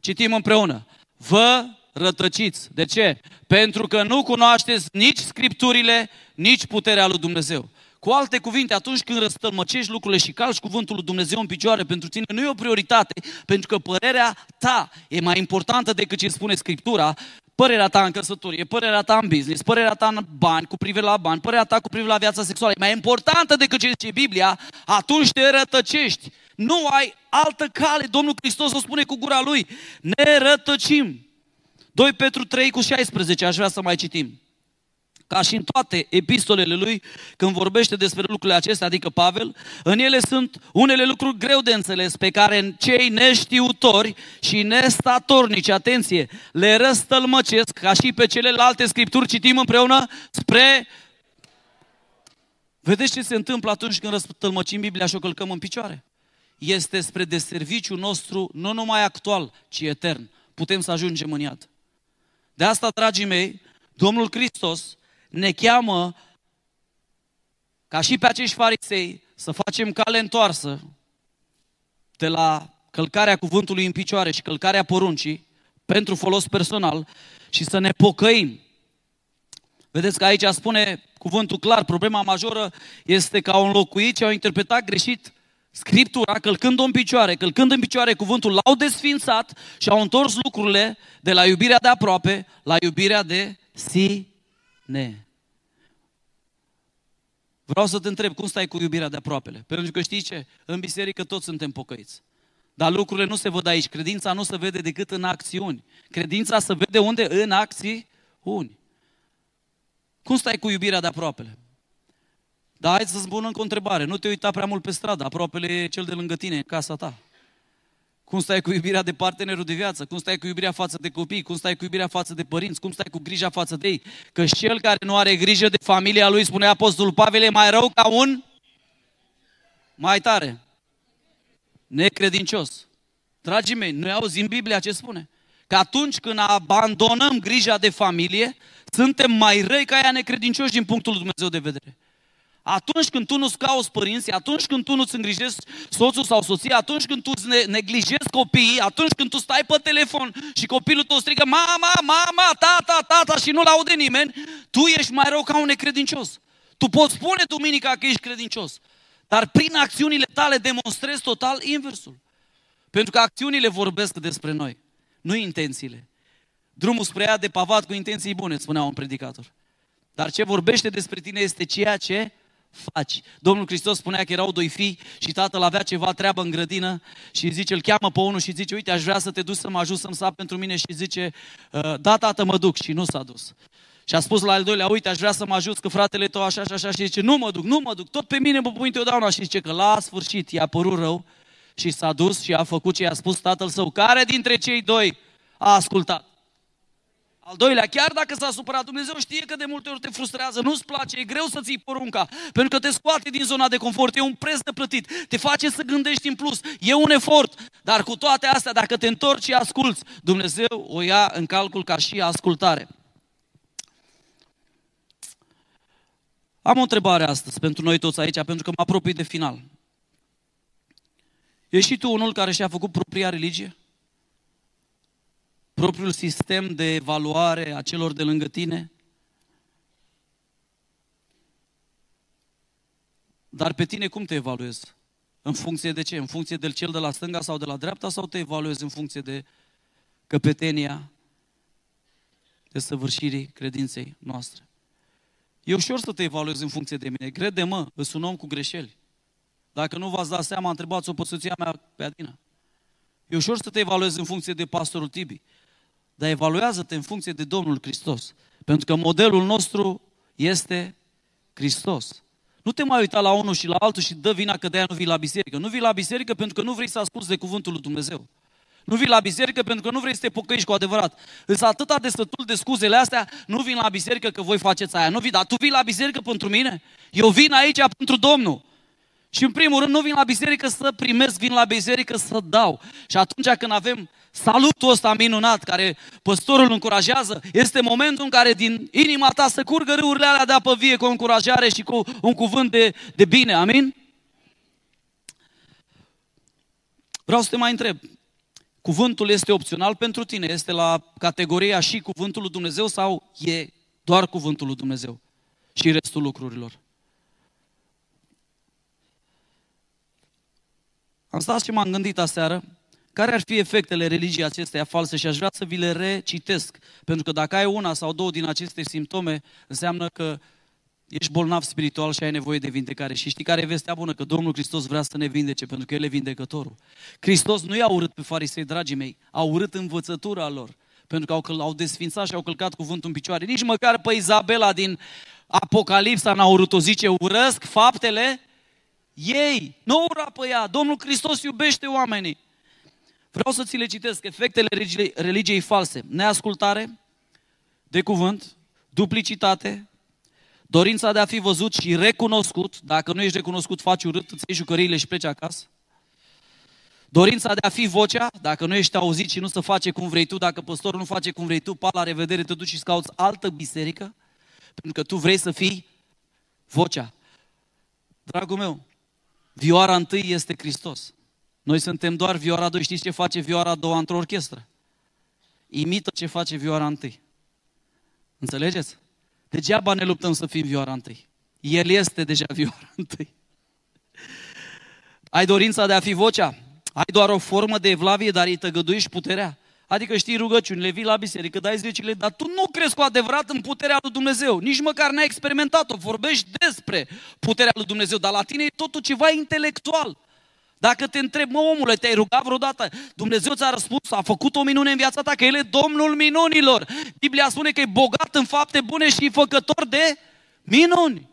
Citim împreună. Vă rătăciți. De ce? Pentru că nu cunoașteți nici Scripturile, nici puterea lui Dumnezeu. Cu alte cuvinte, atunci când răstălmăcești lucrurile și calci cuvântul lui Dumnezeu în picioare pentru tine, nu e o prioritate, pentru că părerea ta e mai importantă decât ce spune Scriptura, părerea ta în căsătorie, părerea ta în business, părerea ta în bani, cu privire la bani, părerea ta cu privire la viața sexuală e mai importantă decât ce zice Biblia, atunci te rătăcești. Nu ai altă cale. Domnul Hristos o spune cu gura lui. Ne rătăcim. 2 Petru 3 cu 16, aș vrea să mai citim ca și în toate epistolele lui, când vorbește despre lucrurile acestea, adică Pavel, în ele sunt unele lucruri greu de înțeles, pe care cei neștiutori și nestatornici, atenție, le răstălmăcesc, ca și pe celelalte scripturi, citim împreună, spre... Vedeți ce se întâmplă atunci când răstălmăcim Biblia și o călcăm în picioare? Este spre deserviciul nostru, nu numai actual, ci etern. Putem să ajungem în iad. De asta, dragii mei, Domnul Hristos ne cheamă ca și pe acești farisei să facem cale întoarsă de la călcarea cuvântului în picioare și călcarea poruncii pentru folos personal și să ne pocăim. Vedeți că aici spune cuvântul clar, problema majoră este că au înlocuit și au interpretat greșit Scriptura, călcând-o în picioare, călcând în picioare cuvântul, l-au desfințat și au întors lucrurile de la iubirea de aproape la iubirea de si ne. Vreau să te întreb, cum stai cu iubirea de aproapele? Pentru că știi ce? În biserică toți suntem pocăiți. Dar lucrurile nu se văd aici. Credința nu se vede decât în acțiuni. Credința se vede unde? În acțiuni. Cum stai cu iubirea de aproapele? Dar hai să-ți spun încă o întrebare. Nu te uita prea mult pe stradă. Aproapele e cel de lângă tine, în casa ta. Cum stai cu iubirea de partenerul de viață? Cum stai cu iubirea față de copii? Cum stai cu iubirea față de părinți? Cum stai cu grija față de ei? Că și cel care nu are grijă de familia lui, spune Apostolul Pavel, e mai rău ca un mai tare. Necredincios. Dragii mei, noi auzim Biblia ce spune. Că atunci când abandonăm grija de familie, suntem mai răi ca ea necredincioși din punctul lui Dumnezeu de vedere. Atunci când tu nu-ți cauți părinții, atunci când tu nu-ți îngrijești soțul sau soția, atunci când tu ne neglijezi copiii, atunci când tu stai pe telefon și copilul tău strigă mama, mama, tata, tata și nu-l aude nimeni, tu ești mai rău ca un necredincios. Tu poți spune duminica că ești credincios, dar prin acțiunile tale demonstrezi total inversul. Pentru că acțiunile vorbesc despre noi, nu intențiile. Drumul spre ea de pavat cu intenții bune, spunea un predicator. Dar ce vorbește despre tine este ceea ce faci. Domnul Hristos spunea că erau doi fii și tatăl avea ceva treabă în grădină și zice, îl cheamă pe unul și zice, uite, aș vrea să te duci să mă ajut să-mi sap pentru mine și zice, ă, da, tată, mă duc și nu s-a dus. Și a spus la al doilea, uite, aș vrea să mă ajut că fratele tău așa și așa și zice, nu mă duc, nu mă duc, tot pe mine mă pui întotdeauna și zice că la sfârșit i-a părut rău și s-a dus și a făcut ce i-a spus tatăl său. Care dintre cei doi a ascultat? Al doilea, chiar dacă s-a supărat, Dumnezeu știe că de multe ori te frustrează, nu-ți place, e greu să ții porunca, pentru că te scoate din zona de confort, e un preț de plătit, te face să gândești în plus, e un efort, dar cu toate astea, dacă te întorci și asculți, Dumnezeu o ia în calcul ca și ascultare. Am o întrebare astăzi pentru noi toți aici, pentru că mă apropii de final. Ești și tu unul care și-a făcut propria religie? Propriul sistem de evaluare a celor de lângă tine? Dar pe tine cum te evaluezi? În funcție de ce? În funcție de cel de la stânga sau de la dreapta sau te evaluezi în funcție de căpetenia, de săvârșirii credinței noastre? E ușor să te evaluezi în funcție de mine. Crede-mă, îți un om cu greșeli. Dacă nu v-ați dat seama, întrebați-o pe soția mea, pe Adina. E ușor să te evaluezi în funcție de pastorul Tibi. Dar evaluează-te în funcție de Domnul Hristos. Pentru că modelul nostru este Hristos. Nu te mai uita la unul și la altul și dă vina că de-aia nu vii la biserică. Nu vii la biserică pentru că nu vrei să asculți de cuvântul lui Dumnezeu. Nu vii la biserică pentru că nu vrei să te pocăiești cu adevărat. Îți atâta de sătul de scuzele astea, nu vin la biserică că voi faceți aia. Nu vii, dar tu vii la biserică pentru mine? Eu vin aici pentru Domnul. Și în primul rând nu vin la biserică să primesc, vin la biserică să dau. Și atunci când avem salutul ăsta minunat care păstorul încurajează, este momentul în care din inima ta să curgă râurile alea de apă vie cu o încurajare și cu un cuvânt de, de bine. Amin? Vreau să te mai întreb. Cuvântul este opțional pentru tine? Este la categoria și cuvântul lui Dumnezeu sau e doar cuvântul lui Dumnezeu și restul lucrurilor? Am stat și m-am gândit aseară care ar fi efectele religiei acesteia false și aș vrea să vi le recitesc. Pentru că dacă ai una sau două din aceste simptome, înseamnă că ești bolnav spiritual și ai nevoie de vindecare. Și știi care e vestea bună? Că Domnul Hristos vrea să ne vindece, pentru că El e vindecătorul. Hristos nu i-a urât pe farisei, dragii mei, a urât învățătura lor. Pentru că au, au desfințat și au călcat cuvântul în picioare. Nici măcar pe Izabela din Apocalipsa n-a urât-o. Zice, urăsc faptele ei. Nu ura pe ea. Domnul Hristos iubește oamenii. Vreau să ți le citesc efectele religiei, religiei false. Neascultare de cuvânt, duplicitate, dorința de a fi văzut și recunoscut. Dacă nu ești recunoscut, faci urât, îți iei jucăriile și pleci acasă. Dorința de a fi vocea, dacă nu ești auzit și nu se face cum vrei tu, dacă păstorul nu face cum vrei tu, pa la revedere, te duci și cauți altă biserică, pentru că tu vrei să fii vocea. Dragul meu, vioara întâi este Hristos. Noi suntem doar vioara 2. Știți ce face vioara a doua într-o orchestră? Imită ce face vioara întâi. Înțelegeți? Degeaba ne luptăm să fim vioara întâi. El este deja vioara întâi. Ai dorința de a fi vocea? Ai doar o formă de evlavie, dar îi tăgăduiești puterea. Adică știi rugăciunile, vii la biserică, dai zecile, dar tu nu crezi cu adevărat în puterea lui Dumnezeu. Nici măcar n-ai experimentat-o. Vorbești despre puterea lui Dumnezeu, dar la tine e totul ceva intelectual. Dacă te întreb, mă omule, te-ai rugat vreodată? Dumnezeu ți-a răspuns, a făcut o minune în viața ta, că El e Domnul minunilor. Biblia spune că e bogat în fapte bune și făcător de minuni.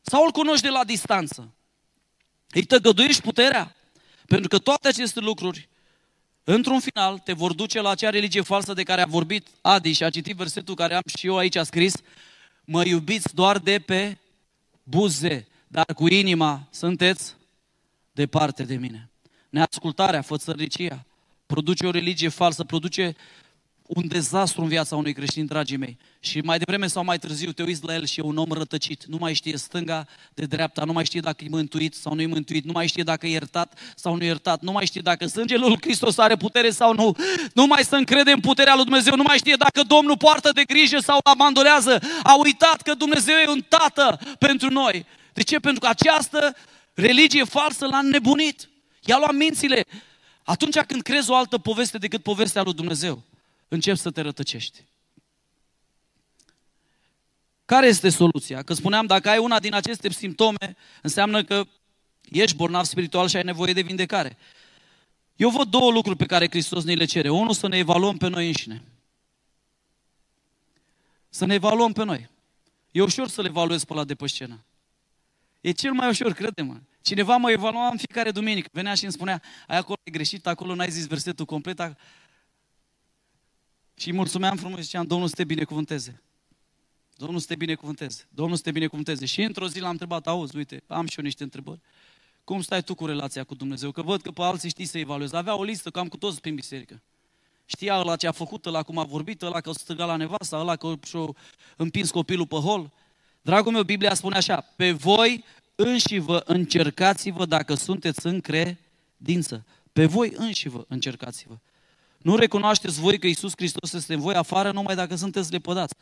Sau îl cunoști de la distanță? Îi tăgăduiești puterea? Pentru că toate aceste lucruri, într-un final, te vor duce la acea religie falsă de care a vorbit Adi și a citit versetul care am și eu aici scris. Mă iubiți doar de pe buze, dar cu inima sunteți departe de mine. Neascultarea, fățărnicia, produce o religie falsă, produce un dezastru în viața unui creștin, dragii mei. Și mai devreme sau mai târziu te uiți la el și e un om rătăcit. Nu mai știe stânga de dreapta, nu mai știe dacă e mântuit sau nu e mântuit, nu mai știe dacă e iertat sau nu e iertat, nu mai știe dacă sângele lui Hristos are putere sau nu, nu mai să încrede în puterea lui Dumnezeu, nu mai știe dacă Domnul poartă de grijă sau abandonează. A uitat că Dumnezeu e un tată pentru noi. De ce? Pentru că această religie falsă l-a nebunit. I-a luat mințile. Atunci când crezi o altă poveste decât povestea lui Dumnezeu, începi să te rătăcești. Care este soluția? Că spuneam, dacă ai una din aceste simptome, înseamnă că ești bolnav spiritual și ai nevoie de vindecare. Eu văd două lucruri pe care Hristos ne le cere. Unul, să ne evaluăm pe noi înșine. Să ne evaluăm pe noi. E ușor să le evaluezi pe la de pe scenă. E cel mai ușor, crede-mă. Cineva mă evalua în fiecare duminică. Venea și îmi spunea, ai acolo e greșit, acolo n-ai zis versetul complet. Și mulțumeam frumos și ziceam, Domnul să te binecuvânteze. Domnul să te binecuvânteze. Domnul să te binecuvânteze. Și într-o zi l-am întrebat, auzi, uite, am și eu niște întrebări. Cum stai tu cu relația cu Dumnezeu? Că văd că pe alții știi să evaluezi. Avea o listă cam cu toți prin biserică. Știa ăla ce a făcut, ăla cum a vorbit, ăla că striga la nevasta, ăla că și-a împins copilul pe hol. Dragul meu, Biblia spune așa, pe voi înși vă încercați-vă dacă sunteți în credință. Pe voi înși vă încercați-vă. Nu recunoașteți voi că Iisus Hristos este în voi afară numai dacă sunteți lepădați.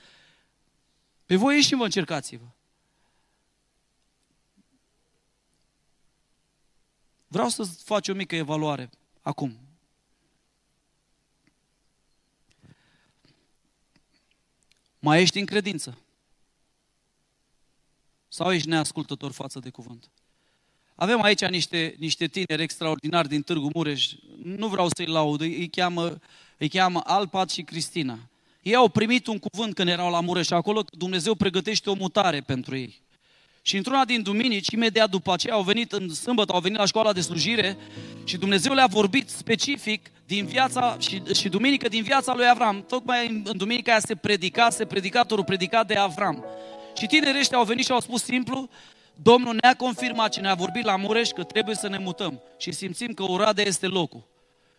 Pe voi înși vă încercați-vă. Vreau să faci o mică evaluare acum. Mai ești în credință? Sau ești neascultător față de cuvânt? Avem aici niște, niște tineri extraordinari din Târgu Mureș. Nu vreau să-i laud, îi cheamă, îi cheamă Alpat și Cristina. Ei au primit un cuvânt când erau la Mureș acolo, că Dumnezeu pregătește o mutare pentru ei. Și într-una din duminici, imediat după aceea, au venit în sâmbătă, au venit la școala de slujire și Dumnezeu le-a vorbit specific din viața și, și duminică din viața lui Avram. Tocmai în, în duminica aia se predica, se predicatorul predicat de Avram. Și tinerii ăștia au venit și au spus simplu, Domnul ne-a confirmat și ne-a vorbit la Mureș că trebuie să ne mutăm și simțim că Oradea este locul.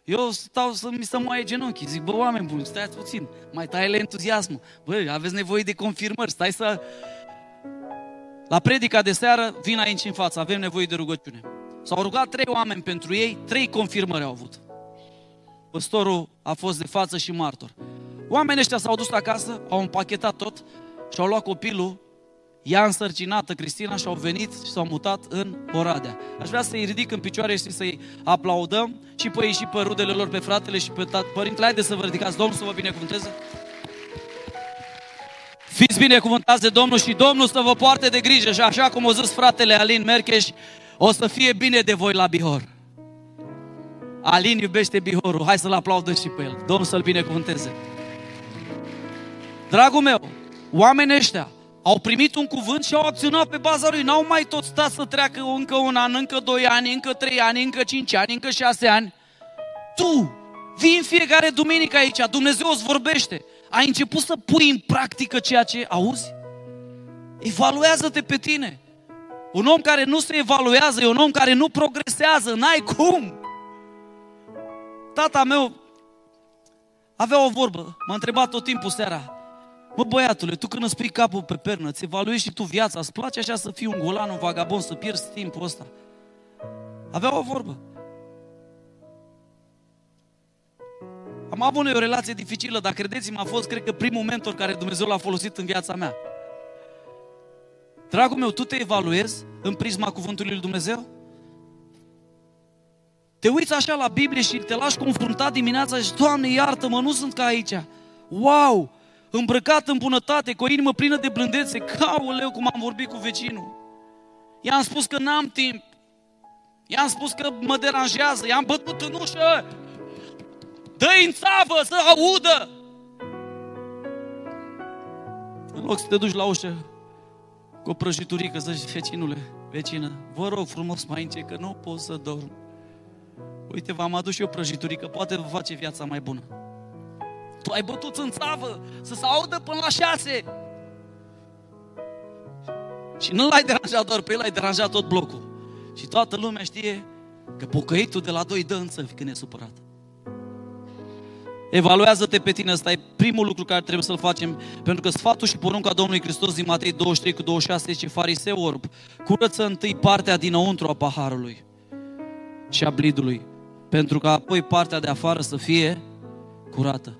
Eu stau să mi se moaie genunchii, zic, bă, oameni buni, stați puțin, mai taie entuziasmul. Bă, aveți nevoie de confirmări, stai să... La predica de seară, vin aici în față, avem nevoie de rugăciune. S-au rugat trei oameni pentru ei, trei confirmări au avut. Păstorul a fost de față și martor. Oamenii ăștia s-au dus acasă, au împachetat tot și au luat copilul ea însărcinată, Cristina, și au venit și s-au mutat în Oradea. Aș vrea să-i ridic în picioare și să-i aplaudăm și pe ei și pe rudele lor, pe fratele și pe tat- părintele. Haideți să vă ridicați, Domnul să vă binecuvânteze. Fiți binecuvântați de Domnul și Domnul să vă poarte de grijă și așa cum a zis fratele Alin Mercheș, o să fie bine de voi la Bihor. Alin iubește Bihorul, hai să-l aplaudă și pe el. Domnul să-l binecuvânteze. Dragul meu, oamenii ăștia au primit un cuvânt și au acționat pe baza lui. N-au mai tot stat să treacă încă un an, încă doi ani, încă trei ani, încă cinci ani, încă șase ani. Tu vii în fiecare duminică aici, Dumnezeu îți vorbește. Ai început să pui în practică ceea ce auzi? Evaluează-te pe tine. Un om care nu se evaluează e un om care nu progresează, n-ai cum. Tata meu avea o vorbă, m-a întrebat tot timpul seara, Mă, băiatule, tu când îți pui capul pe pernă, ți evaluezi și tu viața, îți place așa să fii un golan, un vagabond, să pierzi timpul ăsta? Avea o vorbă. Am avut o relație dificilă, dar credeți-mă, a fost, cred că, primul mentor care Dumnezeu l-a folosit în viața mea. Dragul meu, tu te evaluezi în prisma cuvântului lui Dumnezeu? Te uiți așa la Biblie și te lași confruntat dimineața și, Doamne, iartă-mă, nu sunt ca aici. Wow! Îmbrăcat în bunătate, cu o inimă plină de blândețe, ca leu cum am vorbit cu vecinul. I-am spus că n-am timp. I-am spus că mă deranjează. I-am bătut în ușă. Dă-i în țavă să audă. În loc să te duci la ușă cu o prăjiturică, să zici, vecinule, vecină, vă rog frumos mai înce că nu pot să dorm. Uite, v-am adus și eu prăjiturică, poate vă face viața mai bună. Tu ai bătut în țavă să se audă până la șase. Și nu l-ai deranjat doar pe el, ai deranjat tot blocul. Și toată lumea știe că pocăitul de la doi dă în când e supărat. Evaluează-te pe tine, ăsta e primul lucru care trebuie să-l facem, pentru că sfatul și porunca Domnului Hristos din Matei 23 cu 26 zice, fariseu orb, curăță întâi partea dinăuntru a paharului și a blidului, pentru că apoi partea de afară să fie curată.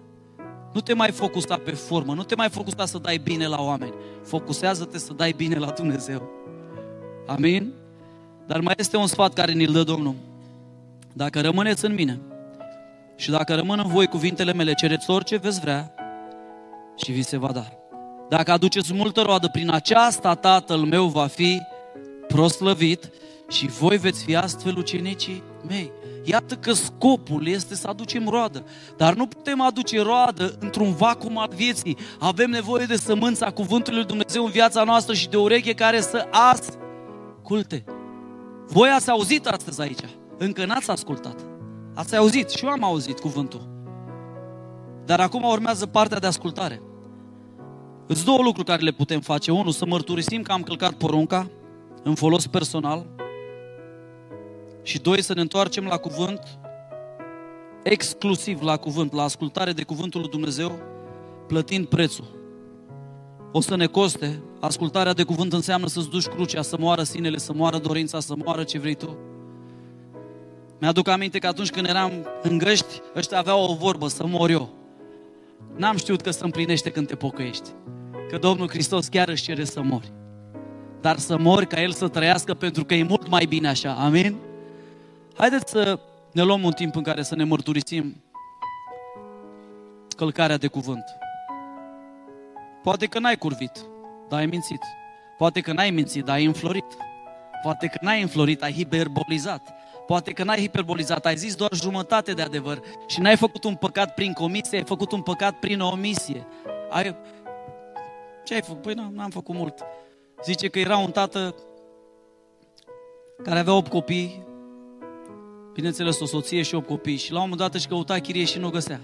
Nu te mai focusa pe formă, nu te mai focusa să dai bine la oameni. Focusează-te să dai bine la Dumnezeu. Amin? Dar mai este un sfat care ni-l dă Domnul. Dacă rămâneți în mine și dacă rămân în voi cuvintele mele, cereți orice veți vrea și vi se va da. Dacă aduceți multă roadă, prin aceasta Tatăl meu va fi proslăvit și voi veți fi astfel ucenicii mei. Iată că scopul este să aducem roadă. Dar nu putem aduce roadă într-un vacuum al vieții. Avem nevoie de sămânța cuvântului lui Dumnezeu în viața noastră și de ureche care să asculte. Voi ați auzit astăzi aici. Încă n-ați ascultat. Ați auzit și eu am auzit cuvântul. Dar acum urmează partea de ascultare. Îți două lucruri care le putem face. Unu, să mărturisim că am călcat porunca în folos personal. Și doi, să ne întoarcem la cuvânt, exclusiv la cuvânt, la ascultare de cuvântul lui Dumnezeu, plătind prețul. O să ne coste, ascultarea de cuvânt înseamnă să-ți duci crucea, să moară sinele, să moară dorința, să moară ce vrei tu. Mi-aduc aminte că atunci când eram în găști, ăștia aveau o vorbă, să mor eu. N-am știut că se împlinește când te pocăiești. Că Domnul Hristos chiar își cere să mori. Dar să mori ca El să trăiască pentru că e mult mai bine așa. Amin? Haideți să ne luăm un timp în care să ne mărturisim călcarea de cuvânt. Poate că n-ai curvit, dar ai mințit. Poate că n-ai mințit, dar ai înflorit. Poate că n-ai înflorit, ai hiperbolizat. Poate că n-ai hiperbolizat, ai zis doar jumătate de adevăr și n-ai făcut un păcat prin comisie, ai făcut un păcat prin omisie. Ai... Ce ai făcut? Păi nu, n-am făcut mult. Zice că era un tată care avea 8 copii, bineînțeles o soție și 8 copii și la un moment dat își căuta chirie și nu o găsea.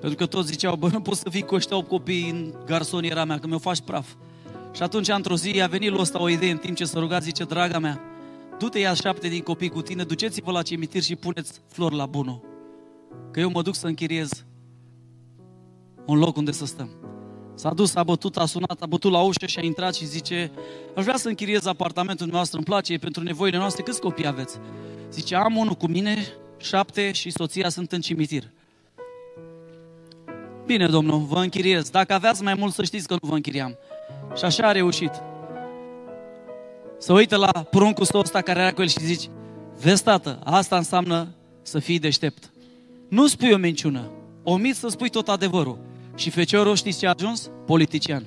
Pentru că toți ziceau, bă, nu poți să fii cu ăștia 8 copii în garsoniera mea, că mi-o faci praf. Și atunci, într-o zi, a venit lui ăsta o idee în timp ce să ruga, zice, draga mea, du-te ia șapte din copii cu tine, duceți-vă la cimitir și puneți flori la bună. Că eu mă duc să închiriez un loc unde să stăm. S-a dus, a bătut, a sunat, a bătut la ușă și a intrat și zice Aș vrea să închiriez apartamentul noastră, îmi place, e pentru nevoile noastre. Câți copii aveți? Zice, am unul cu mine, șapte și soția sunt în cimitir. Bine, domnul, vă închiriez. Dacă aveați mai mult, să știți că nu vă închiriam. Și așa a reușit. Să uită la pruncul său ăsta care era cu el și zici, vezi, tată, asta înseamnă să fii deștept. Nu spui o minciună, omiți să spui tot adevărul. Și feciorul știți ce a ajuns? Politician.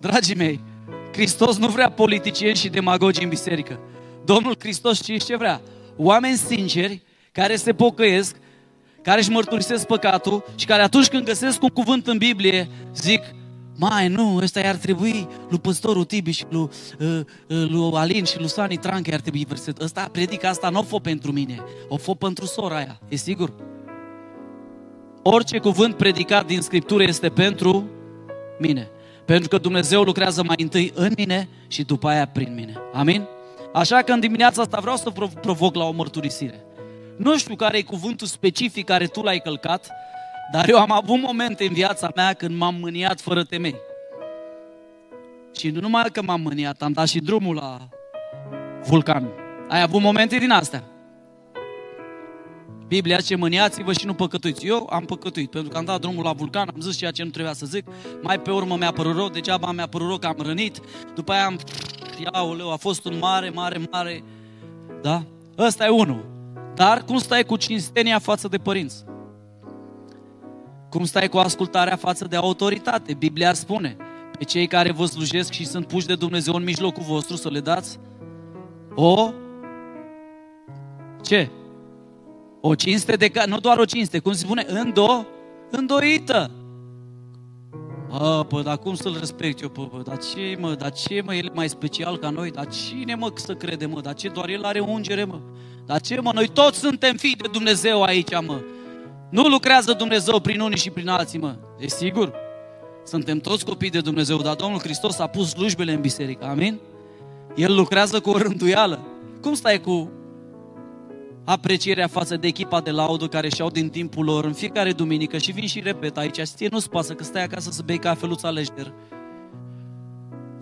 Dragii mei, Hristos nu vrea politicieni și demagogi în biserică. Domnul Hristos știți ce vrea? Oameni sinceri care se pocăiesc, care își mărturisesc păcatul și care atunci când găsesc un cuvânt în Biblie zic, mai, nu, ăsta ar trebui lui păstorul Tibi și lui, uh, uh, lui Alin și lui Sani Tranche ar trebui verset. Ăsta predică asta nu o fă pentru mine, o fă pentru sora aia, e sigur? Orice cuvânt predicat din Scriptură este pentru mine. Pentru că Dumnezeu lucrează mai întâi în mine și după aia prin mine. Amin? Așa că în dimineața asta vreau să provoc la o mărturisire. Nu știu care e cuvântul specific care tu l-ai călcat, dar eu am avut momente în viața mea când m-am mâniat fără temei. Și nu numai că m-am mâniat, am dat și drumul la vulcan. Ai avut momente din astea. Biblia zice, mâniați-vă și nu păcătuiți. Eu am păcătuit, pentru că am dat drumul la vulcan, am zis ceea ce nu trebuia să zic, mai pe urmă mi-a părut rău, degeaba mi-a părut rău că am rănit, după aia am, iauleu, a fost un mare, mare, mare, da? Ăsta e unul. Dar cum stai cu cinstenia față de părinți? Cum stai cu ascultarea față de autoritate? Biblia spune, pe cei care vă slujesc și sunt puși de Dumnezeu în mijlocul vostru să le dați o ce? O cinste de ca... nu doar o cinste, cum se spune, îndo, îndoită. Bă, bă, dar cum să-l respect eu, bă, bă, dar ce, mă, dar ce, mă, el e mai special ca noi, dar cine, mă, să crede, mă, dar ce, doar el are ungere, mă, dar ce, mă, noi toți suntem fii de Dumnezeu aici, mă. Nu lucrează Dumnezeu prin unii și prin alții, mă, e sigur? Suntem toți copii de Dumnezeu, dar Domnul Hristos a pus slujbele în biserică, amin? El lucrează cu o rânduială. Cum stai cu aprecierea față de echipa de laudă care și-au din timpul lor în fiecare duminică și vin și repet aici, ție nu-ți pasă că stai acasă să bei cafeluța lejer.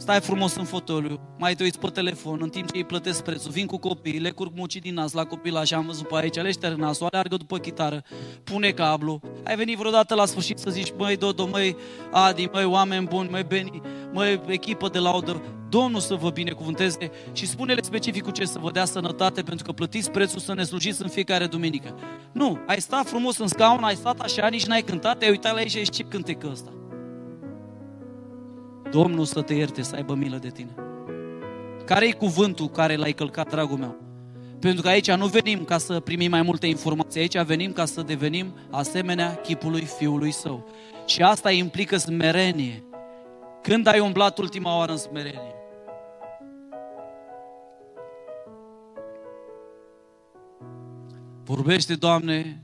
Stai frumos în fotoliu, mai te uiți pe telefon, în timp ce îi plătesc prețul, vin cu copiii, le curg mucii din nas la copii la și am văzut pe aici, le șterg nasul, aleargă după chitară, pune cablu. Ai venit vreodată la sfârșit să zici, măi Dodo, măi Adi, măi oameni buni, măi Beni, măi echipă de laudă, Domnul să vă binecuvânteze și spune-le specific cu ce să vă dea sănătate pentru că plătiți prețul să ne slujiți în fiecare duminică. Nu, ai stat frumos în scaun, ai stat așa, nici n-ai cântat, ai uitat la ei și ai ce cântecă ăsta. Domnul să te ierte, să aibă milă de tine. Care e cuvântul care l-ai călcat, dragul meu? Pentru că aici nu venim ca să primim mai multe informații, aici venim ca să devenim asemenea chipului Fiului Său. Și asta implică smerenie. Când ai umblat ultima oară în smerenie? Vorbește, Doamne,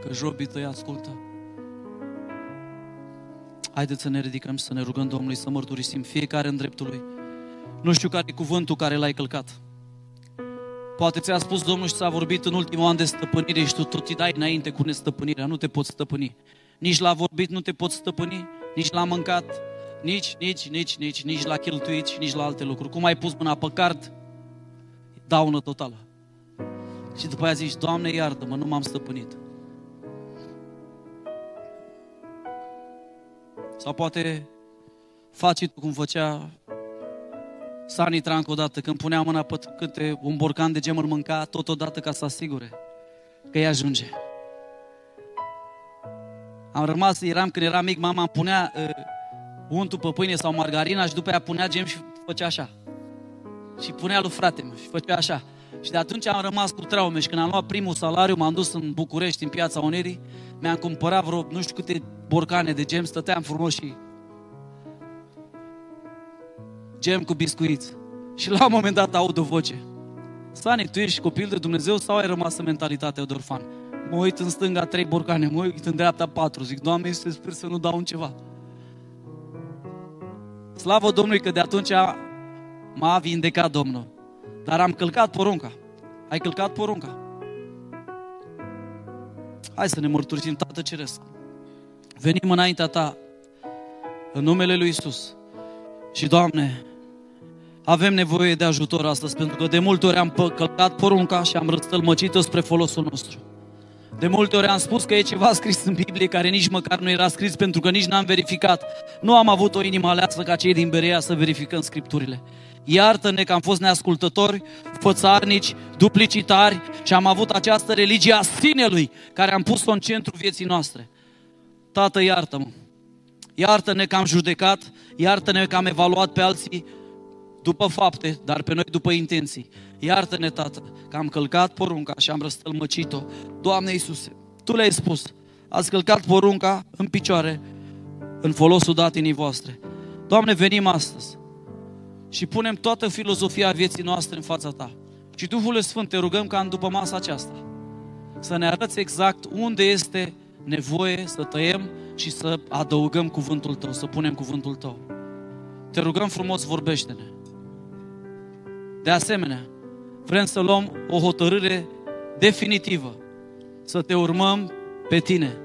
că jobii tăi ascultă. Haideți să ne ridicăm și să ne rugăm Domnului să mărturisim fiecare în dreptul Lui. Nu știu care e cuvântul care l-ai călcat. Poate ți-a spus Domnul și ți-a vorbit în ultimul an de stăpânire și tu tot îi dai înainte cu nestăpânirea. Nu te poți stăpâni. Nici la vorbit nu te poți stăpâni, nici la mâncat, nici, nici, nici, nici, nici la cheltuit și nici la alte lucruri. Cum ai pus mâna pe card, daună totală. Și după aia zici, Doamne, iartă-mă, nu m-am stăpânit. Sau poate faci tu cum făcea Sani Tranco odată, când punea mâna pe câte un borcan de gemuri mânca, totodată ca să asigure că îi ajunge. Am rămas, eram când eram mic, mama îmi punea uh, untul pe pâine sau margarina și după aia punea gem și făcea așa. Și punea lui frate meu și făcea așa. Și de atunci am rămas cu traume și când am luat primul salariu, m-am dus în București, în piața Unirii, mi-am cumpărat vreo nu știu câte borcane de gem, stăteam frumos și gem cu biscuiți. Și la un moment dat aud o voce. Sani, tu ești copil de Dumnezeu sau ai rămas în mentalitatea de orfan? Mă uit în stânga trei borcane, mă uit în dreapta patru. Zic, Doamne, Iisuse, sper să nu dau un ceva. Slavă Domnului că de atunci m-a vindecat Domnul. Dar am călcat porunca. Ai călcat porunca. Hai să ne mărturisim, Tată Ceresc. Venim înaintea Ta, în numele Lui Isus. Și, Doamne, avem nevoie de ajutor astăzi, pentru că de multe ori am călcat porunca și am răstălmăcit-o spre folosul nostru. De multe ori am spus că e ceva scris în Biblie care nici măcar nu era scris pentru că nici n-am verificat. Nu am avut o inimă aleasă ca cei din Berea să verificăm Scripturile. Iartă-ne că am fost neascultători, fățarnici, duplicitari și am avut această religie a sinelui care am pus-o în centru vieții noastre. Tată, iartă-mă! Iartă-ne că am judecat, iartă-ne că am evaluat pe alții după fapte, dar pe noi după intenții. Iartă-ne, Tată, că am călcat porunca și am răstălmăcit-o. Doamne Iisuse, Tu le-ai spus, ați călcat porunca în picioare, în folosul datinii voastre. Doamne, venim astăzi și punem toată filozofia vieții noastre în fața Ta. Și Duhul Sfânt, te rugăm ca în după masa aceasta să ne arăți exact unde este nevoie să tăiem și să adăugăm cuvântul Tău, să punem cuvântul Tău. Te rugăm frumos, vorbește-ne. De asemenea, vrem să luăm o hotărâre definitivă, să te urmăm pe tine